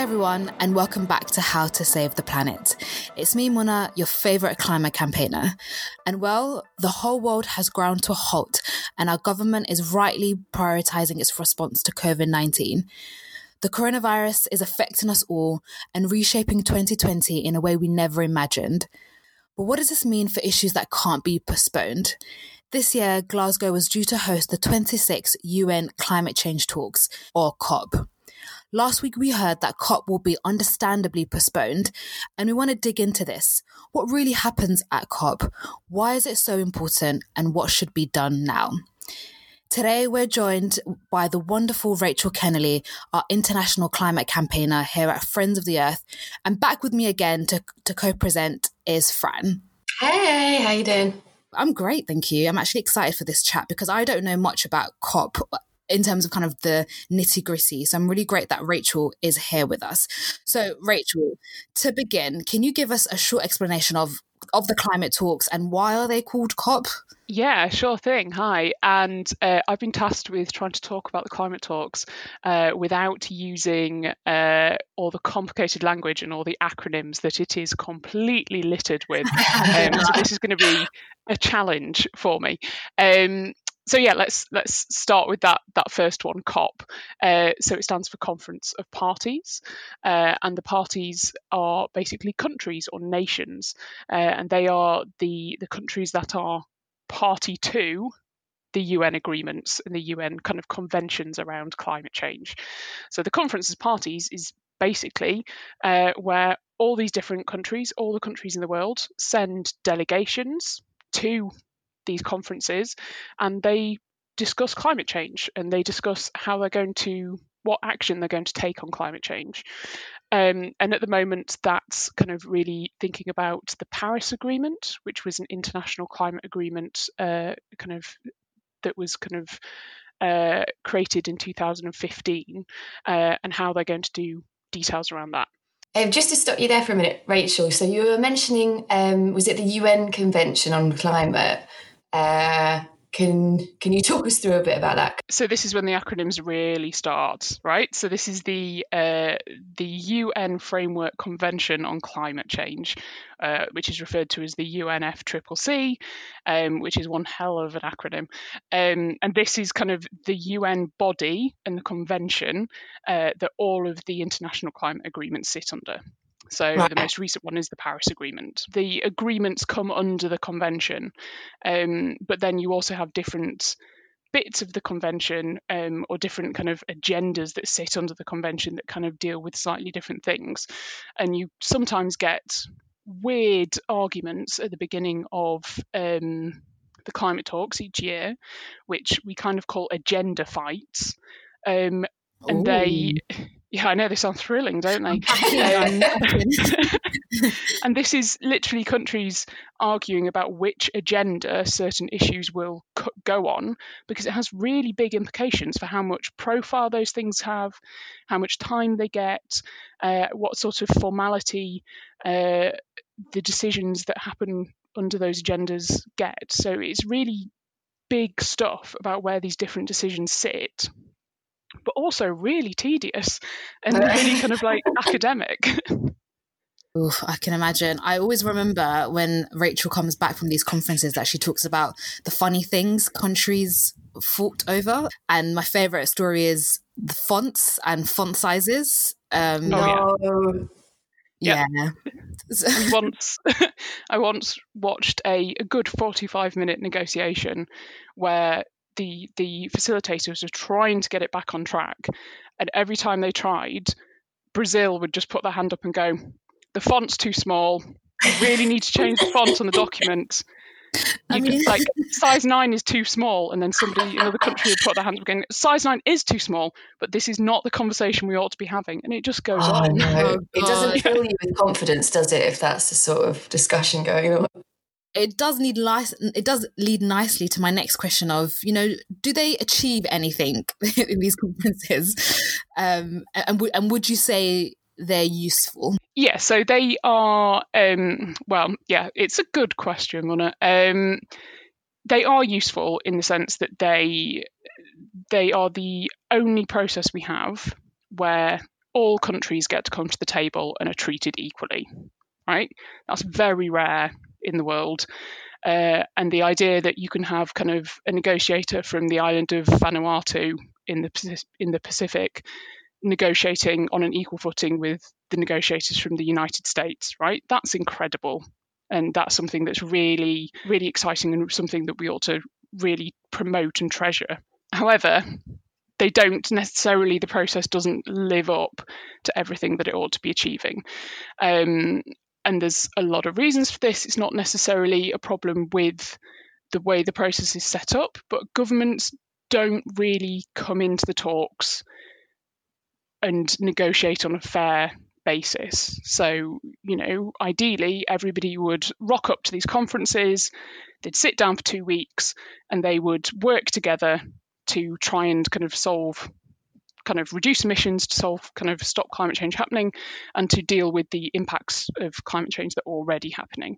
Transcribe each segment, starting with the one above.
Hi, everyone, and welcome back to How to Save the Planet. It's me, Muna, your favorite climate campaigner. And well, the whole world has ground to a halt, and our government is rightly prioritizing its response to COVID 19. The coronavirus is affecting us all and reshaping 2020 in a way we never imagined. But what does this mean for issues that can't be postponed? This year, Glasgow was due to host the 26th UN Climate Change Talks, or COP. Last week, we heard that COP will be understandably postponed, and we want to dig into this. What really happens at COP? Why is it so important, and what should be done now? Today, we're joined by the wonderful Rachel Kennerley, our international climate campaigner here at Friends of the Earth. And back with me again to, to co present is Fran. Hey, how you doing? I'm great, thank you. I'm actually excited for this chat because I don't know much about COP in terms of kind of the nitty gritty. So I'm really great that Rachel is here with us. So, Rachel, to begin, can you give us a short explanation of of the climate talks and why are they called COP? Yeah, sure thing. Hi. And uh, I've been tasked with trying to talk about the climate talks uh, without using uh, all the complicated language and all the acronyms that it is completely littered with. Um, so this is going to be a challenge for me. Um, so yeah, let's let's start with that that first one, COP. Uh, so it stands for Conference of Parties, uh, and the parties are basically countries or nations, uh, and they are the the countries that are party to the UN agreements and the UN kind of conventions around climate change. So the Conference of Parties is basically uh, where all these different countries, all the countries in the world, send delegations to these conferences and they discuss climate change and they discuss how they're going to what action they're going to take on climate change. Um, and at the moment, that's kind of really thinking about the Paris Agreement, which was an international climate agreement, uh, kind of that was kind of uh, created in 2015, uh, and how they're going to do details around that. Um, just to stop you there for a minute, Rachel. So you were mentioning, um, was it the UN Convention on Climate? Uh, can can you talk us through a bit about that? So this is when the acronyms really start, right? So this is the uh, the UN Framework Convention on Climate Change, uh, which is referred to as the UNFCCC, um, which is one hell of an acronym. Um, and this is kind of the UN body and the convention uh, that all of the international climate agreements sit under. So right. the most recent one is the Paris Agreement. The agreements come under the convention, um, but then you also have different bits of the convention um, or different kind of agendas that sit under the convention that kind of deal with slightly different things. And you sometimes get weird arguments at the beginning of um, the climate talks each year, which we kind of call agenda fights. Um, and Ooh. they yeah, I know they sound thrilling, don't they? Um, and this is literally countries arguing about which agenda certain issues will co- go on because it has really big implications for how much profile those things have, how much time they get, uh, what sort of formality uh, the decisions that happen under those agendas get. So it's really big stuff about where these different decisions sit but also really tedious and really kind of like academic. Oof, I can imagine. I always remember when Rachel comes back from these conferences that she talks about the funny things countries fought over. And my favorite story is the fonts and font sizes. Um, oh, yeah. Yeah. once, I once watched a, a good 45 minute negotiation where the the facilitators were trying to get it back on track, and every time they tried, Brazil would just put their hand up and go, "The font's too small. You really need to change the font on the document." I mean, like size nine is too small, and then somebody in another country would put their hands up again. Size nine is too small, but this is not the conversation we ought to be having, and it just goes oh, on. No. Oh, it doesn't fill you with confidence, does it? If that's the sort of discussion going on it does need nice it does lead nicely to my next question of you know do they achieve anything in these conferences um, and, w- and would you say they're useful yeah so they are um, well yeah it's a good question Muna. um they are useful in the sense that they they are the only process we have where all countries get to come to the table and are treated equally. Right? That's very rare in the world. Uh, and the idea that you can have kind of a negotiator from the island of Vanuatu in the in the Pacific negotiating on an equal footing with the negotiators from the United States, right? That's incredible. And that's something that's really, really exciting and something that we ought to really promote and treasure. However, they don't necessarily, the process doesn't live up to everything that it ought to be achieving. Um, and there's a lot of reasons for this. It's not necessarily a problem with the way the process is set up, but governments don't really come into the talks and negotiate on a fair basis. So, you know, ideally, everybody would rock up to these conferences, they'd sit down for two weeks, and they would work together to try and kind of solve kind of reduce emissions to solve kind of stop climate change happening and to deal with the impacts of climate change that are already happening.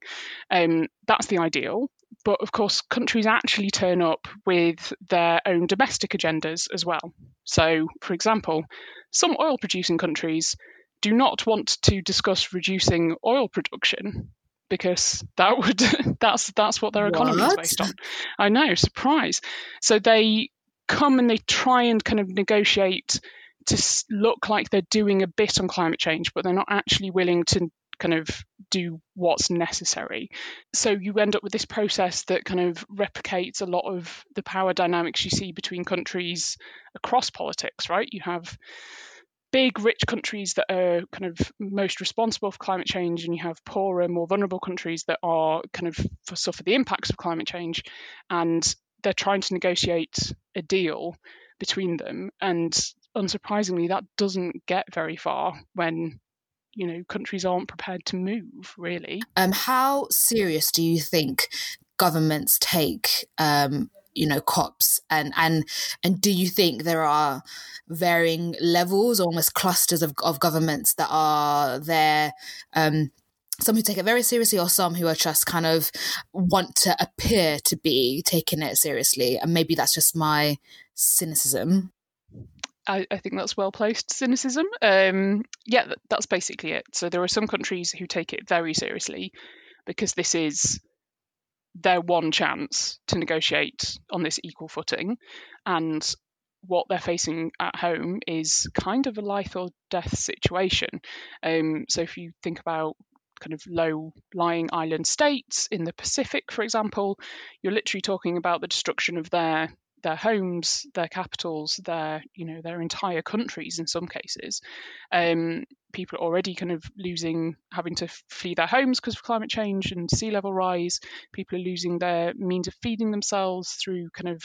Um, that's the ideal. But of course, countries actually turn up with their own domestic agendas as well. So, for example, some oil producing countries do not want to discuss reducing oil production because that would that's that's what their economy what? is based on. I know, surprise. So they come and they try and kind of negotiate to look like they're doing a bit on climate change, but they're not actually willing to kind of do what's necessary. So you end up with this process that kind of replicates a lot of the power dynamics you see between countries across politics, right? You have big, rich countries that are kind of most responsible for climate change, and you have poorer, more vulnerable countries that are kind of suffer the impacts of climate change. And they're trying to negotiate a deal between them. And unsurprisingly, that doesn't get very far when you know countries aren't prepared to move really um how serious do you think governments take um you know cops and and and do you think there are varying levels almost clusters of, of governments that are there um some who take it very seriously or some who are just kind of want to appear to be taking it seriously and maybe that's just my cynicism I, I think that's well placed cynicism. Um, yeah, that, that's basically it. So there are some countries who take it very seriously because this is their one chance to negotiate on this equal footing, and what they're facing at home is kind of a life or death situation. Um, so if you think about kind of low lying island states in the Pacific, for example, you're literally talking about the destruction of their their homes, their capitals, their you know their entire countries in some cases. Um, people are already kind of losing, having to flee their homes because of climate change and sea level rise. People are losing their means of feeding themselves through kind of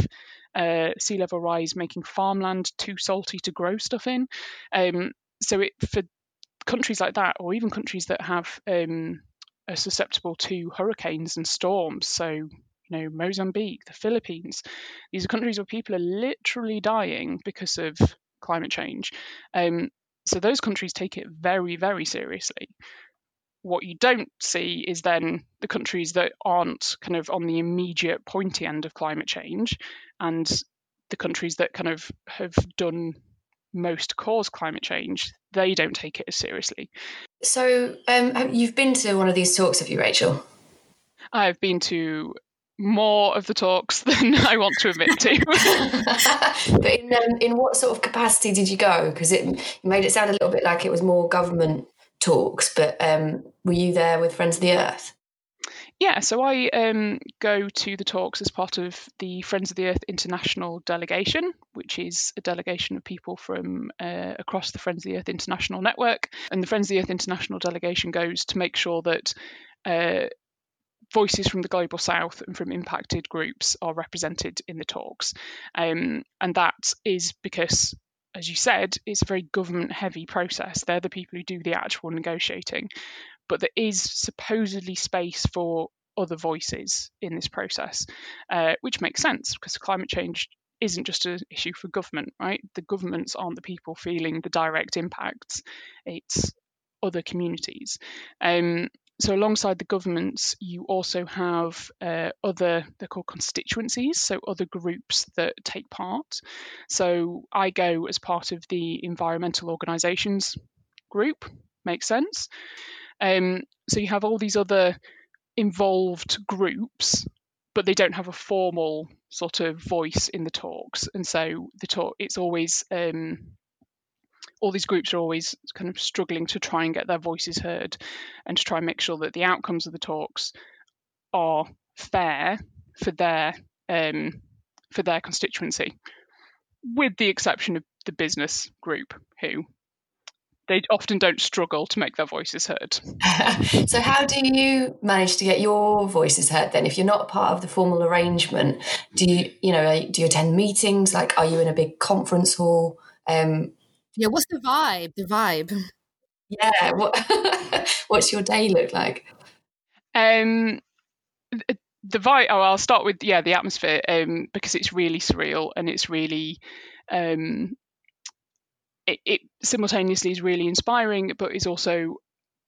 uh, sea level rise, making farmland too salty to grow stuff in. Um, so it for countries like that, or even countries that have um, are susceptible to hurricanes and storms. So you know, Mozambique, the Philippines. These are countries where people are literally dying because of climate change. Um, so those countries take it very, very seriously. What you don't see is then the countries that aren't kind of on the immediate pointy end of climate change and the countries that kind of have done most cause climate change, they don't take it as seriously. So, um, you've been to one of these talks, have you, Rachel? I've been to more of the talks than I want to admit to. but in, um, in what sort of capacity did you go? Because it made it sound a little bit like it was more government talks, but um, were you there with Friends of the Earth? Yeah, so I um, go to the talks as part of the Friends of the Earth International delegation, which is a delegation of people from uh, across the Friends of the Earth International network. And the Friends of the Earth International delegation goes to make sure that uh, voices from the global south and from impacted groups are represented in the talks. Um, and that is because, as you said, it's a very government heavy process. They're the people who do the actual negotiating. But there is supposedly space for other voices in this process, uh, which makes sense because climate change isn't just an issue for government, right? The governments aren't the people feeling the direct impacts, it's other communities. Um, so alongside the governments, you also have uh, other they're called constituencies, so other groups that take part. So I go as part of the environmental organisations group. Makes sense. Um, so you have all these other involved groups, but they don't have a formal sort of voice in the talks, and so the talk it's always um, all these groups are always kind of struggling to try and get their voices heard and to try and make sure that the outcomes of the talks are fair for their um, for their constituency, with the exception of the business group who they often don't struggle to make their voices heard. so, how do you manage to get your voices heard then? If you're not part of the formal arrangement, do you, you know, do you attend meetings? Like, are you in a big conference hall? Um, yeah, what's the vibe? The vibe. Yeah, what what's your day look like? Um, the vibe. Oh, I'll start with yeah the atmosphere. Um, because it's really surreal and it's really um, it, it simultaneously is really inspiring, but is also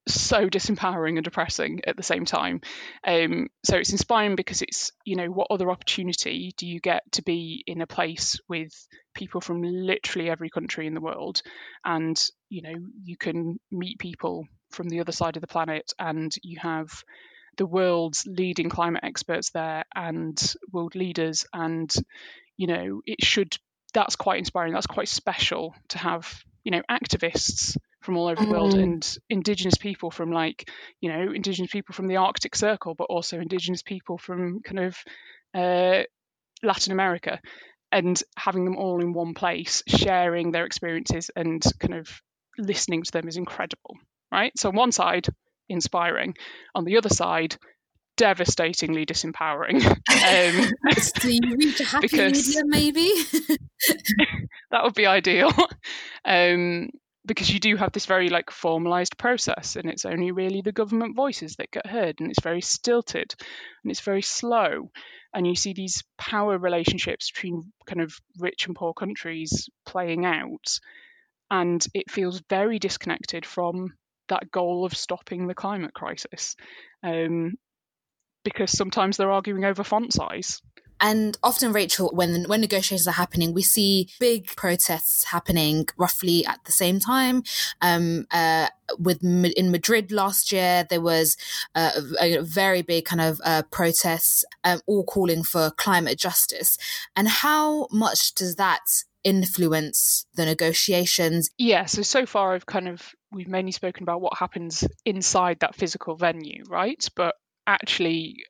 so disempowering and depressing at the same time. Um, so it's inspiring because it's, you know, what other opportunity do you get to be in a place with people from literally every country in the world? And, you know, you can meet people from the other side of the planet and you have the world's leading climate experts there and world leaders. And, you know, it should, that's quite inspiring. That's quite special to have, you know, activists from all over the world mm. and indigenous people from like you know indigenous people from the arctic circle but also indigenous people from kind of uh, latin america and having them all in one place sharing their experiences and kind of listening to them is incredible right? So on one side inspiring. On the other side devastatingly disempowering. Um, so you reach a happy because, medium maybe that would be ideal. Um, because you do have this very like formalized process and it's only really the government voices that get heard and it's very stilted and it's very slow and you see these power relationships between kind of rich and poor countries playing out and it feels very disconnected from that goal of stopping the climate crisis um, because sometimes they're arguing over font size and often, Rachel, when when negotiations are happening, we see big protests happening roughly at the same time. Um, uh, with in Madrid last year, there was uh, a, a, very big kind of uh, protests, um, all calling for climate justice. And how much does that influence the negotiations? Yeah. So so far, I've kind of we've mainly spoken about what happens inside that physical venue, right? But actually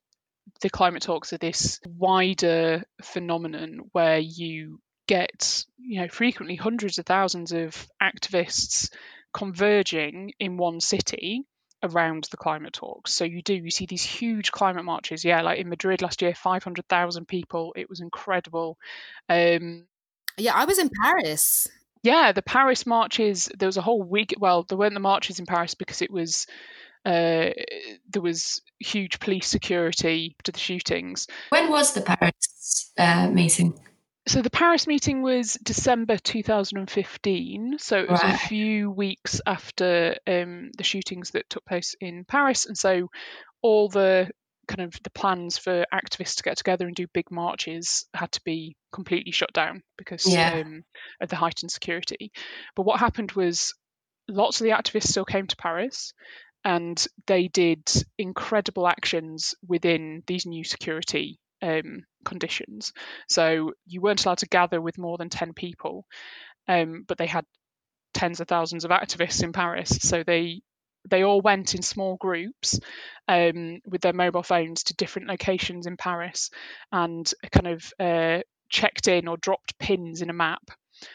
the climate talks are this wider phenomenon where you get, you know, frequently hundreds of thousands of activists converging in one city around the climate talks. So you do, you see these huge climate marches. Yeah, like in Madrid last year, 500,000 people. It was incredible. Um, yeah, I was in Paris. Yeah, the Paris marches, there was a whole week. Well, there weren't the marches in Paris because it was uh, there was huge police security to the shootings. When was the Paris uh, meeting? So the Paris meeting was December 2015. So it was right. a few weeks after um, the shootings that took place in Paris, and so all the kind of the plans for activists to get together and do big marches had to be completely shut down because yeah. um, of the heightened security. But what happened was lots of the activists still came to Paris and they did incredible actions within these new security um, conditions. So you weren't allowed to gather with more than 10 people, um, but they had tens of thousands of activists in Paris. So they they all went in small groups um, with their mobile phones to different locations in Paris and kind of uh, checked in or dropped pins in a map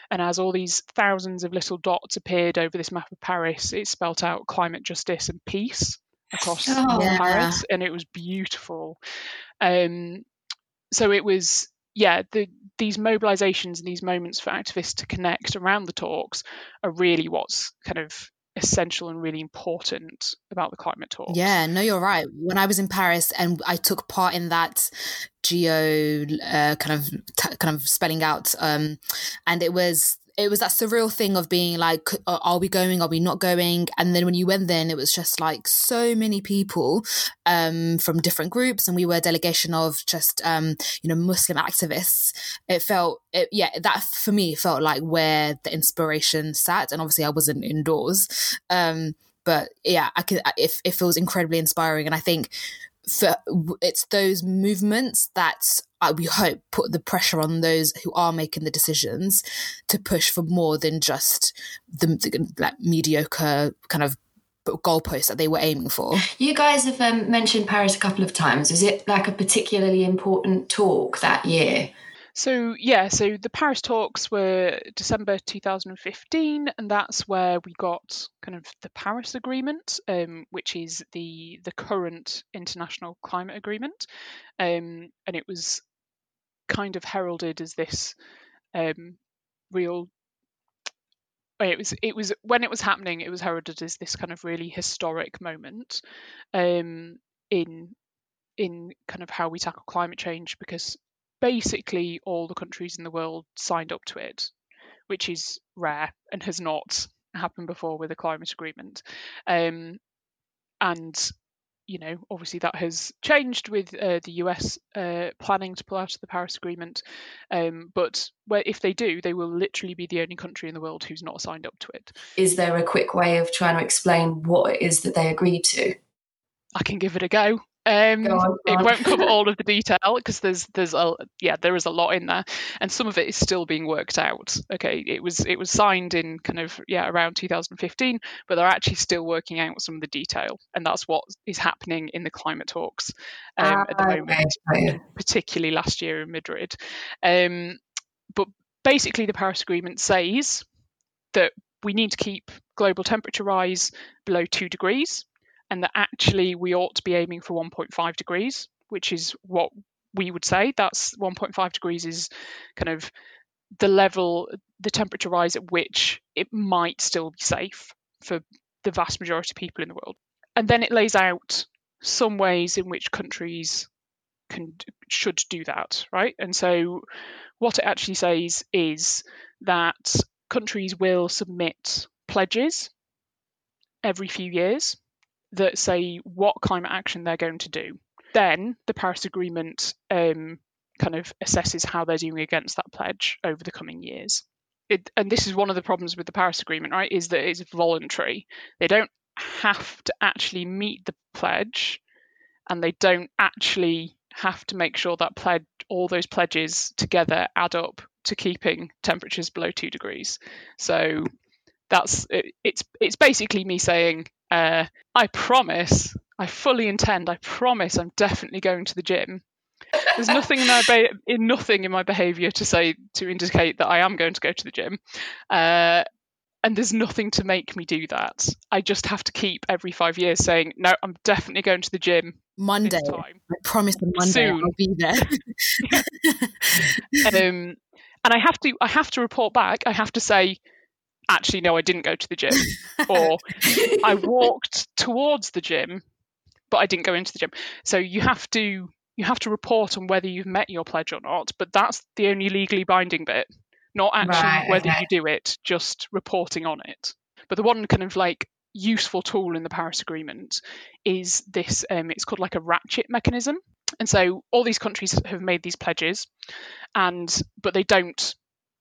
and as all these thousands of little dots appeared over this map of Paris, it spelt out climate justice and peace across oh, yeah. Paris, and it was beautiful. Um, so it was, yeah, the, these mobilizations and these moments for activists to connect around the talks are really what's kind of essential and really important about the climate talks. Yeah, no, you're right. When I was in Paris and I took part in that geo uh, kind of t- kind of spelling out, um, and it was it was that surreal thing of being like, are we going? Are we not going? And then when you went there, and it was just like so many people um, from different groups, and we were a delegation of just um, you know Muslim activists. It felt, it, yeah, that for me felt like where the inspiration sat. And obviously, I wasn't indoors, um, but yeah, I could. It, it feels incredibly inspiring, and I think for it's those movements that uh, we hope put the pressure on those who are making the decisions to push for more than just the, the like mediocre kind of goalposts that they were aiming for. You guys have um, mentioned Paris a couple of times. Is it like a particularly important talk that year? So, yeah, so the Paris talks were December 2015, and that's where we got kind of the Paris Agreement, um, which is the the current international climate agreement. Um, and it was kind of heralded as this um, real it was it was when it was happening it was heralded as this kind of really historic moment um, in in kind of how we tackle climate change because basically all the countries in the world signed up to it, which is rare and has not happened before with a climate agreement. Um, and you know, obviously that has changed with uh, the US uh, planning to pull out of the Paris Agreement. Um, but where, if they do, they will literally be the only country in the world who's not signed up to it. Is there a quick way of trying to explain what it is that they agreed to? I can give it a go. Um, go on, go it won't cover all of the detail because there's there's a yeah there is a lot in there, and some of it is still being worked out. Okay, it was it was signed in kind of yeah around 2015, but they're actually still working out some of the detail, and that's what is happening in the climate talks um, at the ah, moment, okay. particularly last year in Madrid. Um, but basically, the Paris Agreement says that we need to keep global temperature rise below two degrees and that actually we ought to be aiming for 1.5 degrees, which is what we would say. That's 1.5 degrees is kind of the level, the temperature rise at which it might still be safe for the vast majority of people in the world. And then it lays out some ways in which countries can should do that, right? And so what it actually says is that countries will submit pledges every few years that say what climate action they're going to do. Then the Paris Agreement um, kind of assesses how they're doing against that pledge over the coming years. It, and this is one of the problems with the Paris Agreement, right? Is that it's voluntary. They don't have to actually meet the pledge, and they don't actually have to make sure that pledge, all those pledges together add up to keeping temperatures below two degrees. So that's it, it's it's basically me saying uh, I promise, I fully intend, I promise I'm definitely going to the gym. There's nothing in my be- in nothing in my behaviour to say to indicate that I am going to go to the gym, uh, and there's nothing to make me do that. I just have to keep every five years saying, "No, I'm definitely going to the gym." Monday, I promise. On Monday, Soon. I'll be there. um, and I have to, I have to report back. I have to say, actually no i didn't go to the gym. Or i walked towards the gym but i didn't go into the gym. So you have to you have to report on whether you've met your pledge or not but that's the only legally binding bit. Not actually right, whether okay. you do it just reporting on it. But the one kind of like useful tool in the paris agreement is this um, it's called like a ratchet mechanism. And so all these countries have made these pledges and but they don't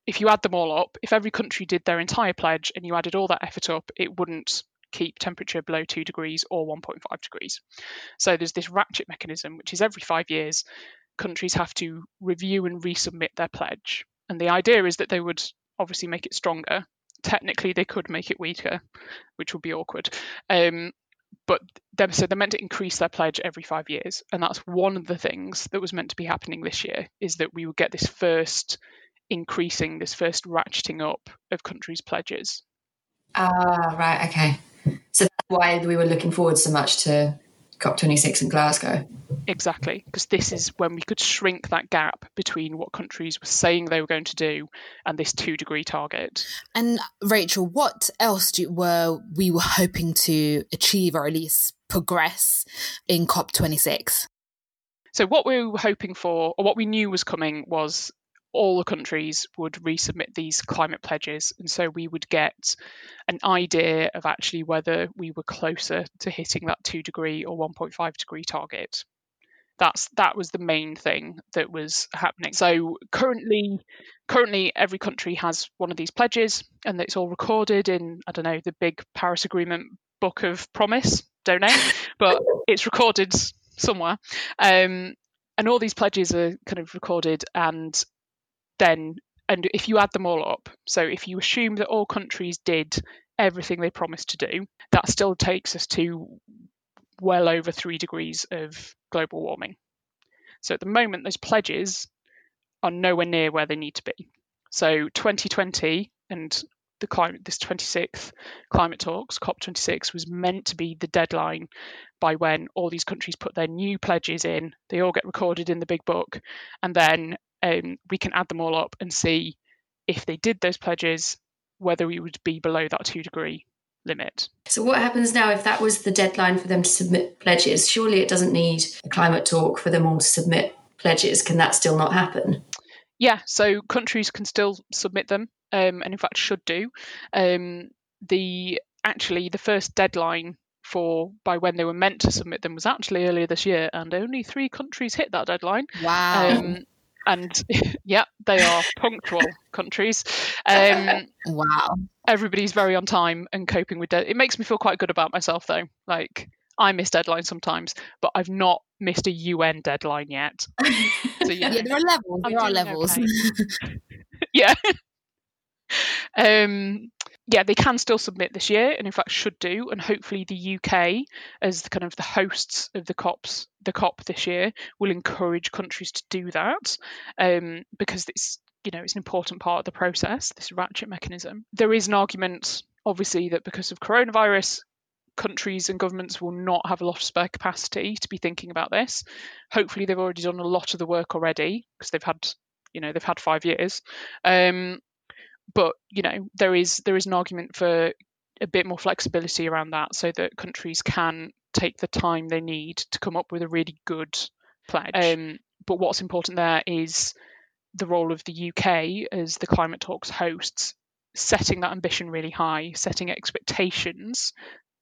if you add them all up, if every country did their entire pledge and you added all that effort up, it wouldn't keep temperature below 2 degrees or 1.5 degrees. So there's this ratchet mechanism, which is every five years, countries have to review and resubmit their pledge. And the idea is that they would obviously make it stronger. Technically, they could make it weaker, which would be awkward. Um, but they're, so they're meant to increase their pledge every five years, and that's one of the things that was meant to be happening this year. Is that we would get this first increasing this first ratcheting up of countries' pledges. Ah, right, okay. So that's why we were looking forward so much to COP26 in Glasgow. Exactly, because this is when we could shrink that gap between what countries were saying they were going to do and this two degree target. And Rachel, what else do, were we were hoping to achieve or at least progress in COP26? So what we were hoping for, or what we knew was coming, was all the countries would resubmit these climate pledges. And so we would get an idea of actually whether we were closer to hitting that two degree or 1.5 degree target. That's that was the main thing that was happening. So currently currently every country has one of these pledges and it's all recorded in, I don't know, the big Paris Agreement book of promise. Don't know. but it's recorded somewhere. Um, and all these pledges are kind of recorded and then and if you add them all up so if you assume that all countries did everything they promised to do that still takes us to well over 3 degrees of global warming. So at the moment those pledges are nowhere near where they need to be. So 2020 and the climate this 26th climate talks COP26 was meant to be the deadline by when all these countries put their new pledges in. They all get recorded in the big book and then um, we can add them all up and see if they did those pledges whether we would be below that 2 degree limit so what happens now if that was the deadline for them to submit pledges surely it doesn't need a climate talk for them all to submit pledges can that still not happen yeah, so countries can still submit them, um, and in fact should do. Um, the actually the first deadline for by when they were meant to submit them was actually earlier this year, and only three countries hit that deadline. Wow. Um, and yeah, they are punctual countries. Um, wow. Everybody's very on time and coping with it. It makes me feel quite good about myself, though. Like I miss deadlines sometimes, but I've not missed a UN deadline yet. So yeah, yeah there are levels. I'm there are levels. Okay. yeah. um, yeah, they can still submit this year, and in fact should do, and hopefully the UK, as the, kind of the hosts of the COPs, the COP this year, will encourage countries to do that, um, because it's you know it's an important part of the process. This ratchet mechanism. There is an argument, obviously, that because of coronavirus, countries and governments will not have a lot of spare capacity to be thinking about this. Hopefully, they've already done a lot of the work already because they've had, you know, they've had five years. Um, but you know, there is there is an argument for a bit more flexibility around that, so that countries can take the time they need to come up with a really good pledge. Um, but what's important there is the role of the UK as the climate talks hosts setting that ambition really high, setting expectations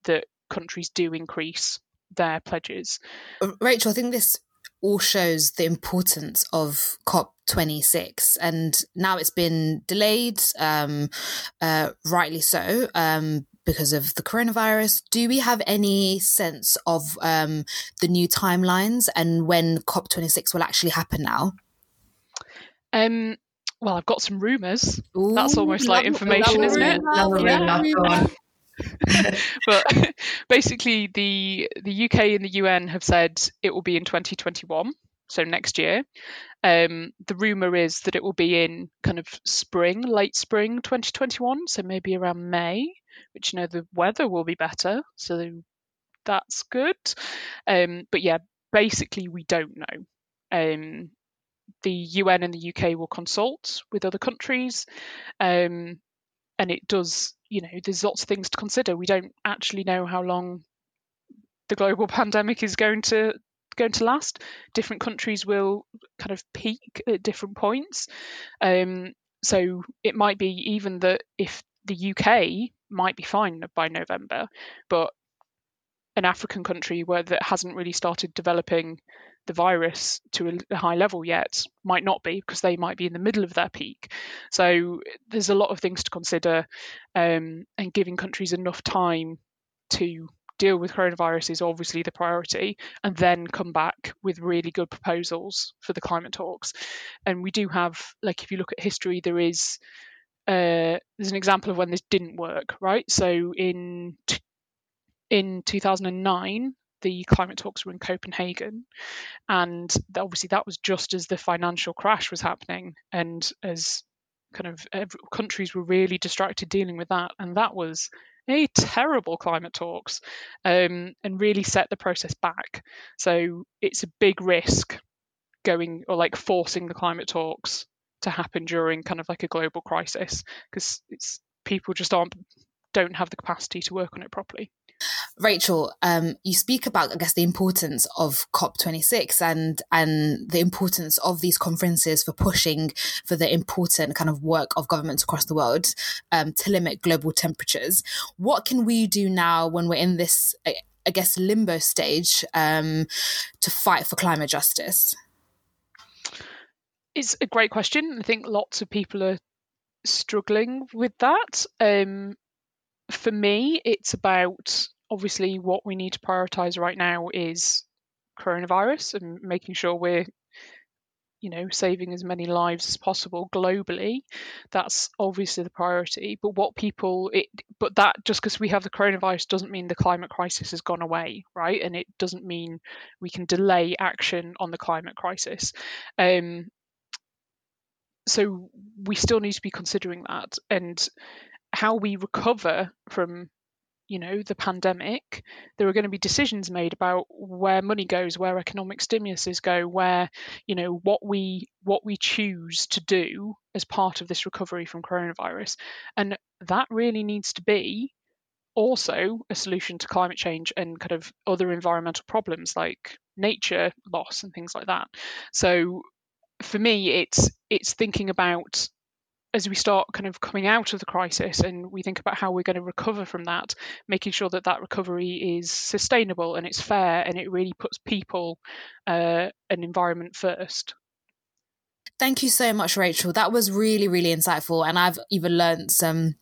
that countries do increase their pledges. Uh, Rachel, I think this all shows the importance of COP26, and now it's been delayed, um, uh, rightly so. Um, because of the coronavirus, do we have any sense of um, the new timelines and when COP26 will actually happen now? Um, well, I've got some rumours. That's almost like information, isn't it? yeah. But basically, the the UK and the UN have said it will be in 2021, so next year. Um, the rumor is that it will be in kind of spring, late spring 2021, so maybe around May, which you know the weather will be better, so that's good. Um, but yeah, basically, we don't know. Um, the UN and the UK will consult with other countries, um, and it does you know there's lots of things to consider. We don't actually know how long the global pandemic is going to going to last. Different countries will kind of peak at different points. Um, so it might be even that if the UK might be fine by November but an African country where that hasn't really started developing the virus to a high level yet might not be because they might be in the middle of their peak. So there's a lot of things to consider, um, and giving countries enough time to deal with coronavirus is obviously the priority, and then come back with really good proposals for the climate talks. And we do have, like, if you look at history, there is uh, there's an example of when this didn't work, right? So in t- in 2009, the climate talks were in Copenhagen, and obviously that was just as the financial crash was happening, and as kind of every, countries were really distracted dealing with that, and that was a terrible climate talks, um, and really set the process back. So it's a big risk going or like forcing the climate talks to happen during kind of like a global crisis because it's people just aren't don't have the capacity to work on it properly. Rachel, um, you speak about, I guess, the importance of COP26 and and the importance of these conferences for pushing for the important kind of work of governments across the world um, to limit global temperatures. What can we do now when we're in this, I guess, limbo stage um, to fight for climate justice? It's a great question. I think lots of people are struggling with that. Um, for me, it's about obviously what we need to prioritize right now is coronavirus and making sure we're you know saving as many lives as possible globally. That's obviously the priority but what people it but that just because we have the coronavirus doesn't mean the climate crisis has gone away right? And it doesn't mean we can delay action on the climate crisis. Um so we still need to be considering that and how we recover from you know the pandemic there are going to be decisions made about where money goes where economic stimuluses go where you know what we what we choose to do as part of this recovery from coronavirus. And that really needs to be also a solution to climate change and kind of other environmental problems like nature loss and things like that. So for me it's it's thinking about as we start kind of coming out of the crisis and we think about how we're going to recover from that, making sure that that recovery is sustainable and it's fair and it really puts people uh, and environment first. Thank you so much, Rachel. That was really, really insightful. And I've even learned some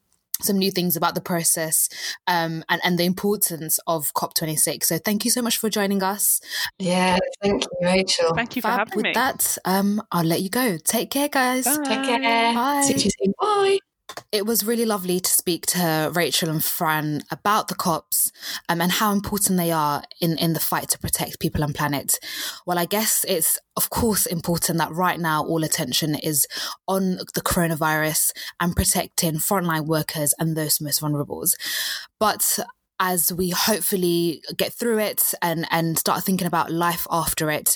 some new things about the process um, and, and the importance of COP26. So thank you so much for joining us. Yeah, thank you, Rachel. Thank you for Fab. having With me. that, um, I'll let you go. Take care, guys. Bye. Take care. Bye. See you soon. Bye. It was really lovely to speak to Rachel and Fran about the COPs um, and how important they are in, in the fight to protect people and planet. Well, I guess it's, of course, important that right now all attention is on the coronavirus and protecting frontline workers and those most vulnerable. But as we hopefully get through it and, and start thinking about life after it,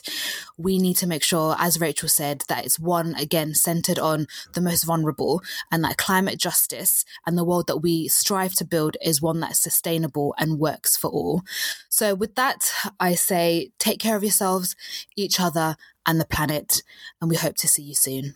we need to make sure, as Rachel said, that it's one, again, centered on the most vulnerable and that climate justice and the world that we strive to build is one that's sustainable and works for all. So, with that, I say take care of yourselves, each other, and the planet, and we hope to see you soon.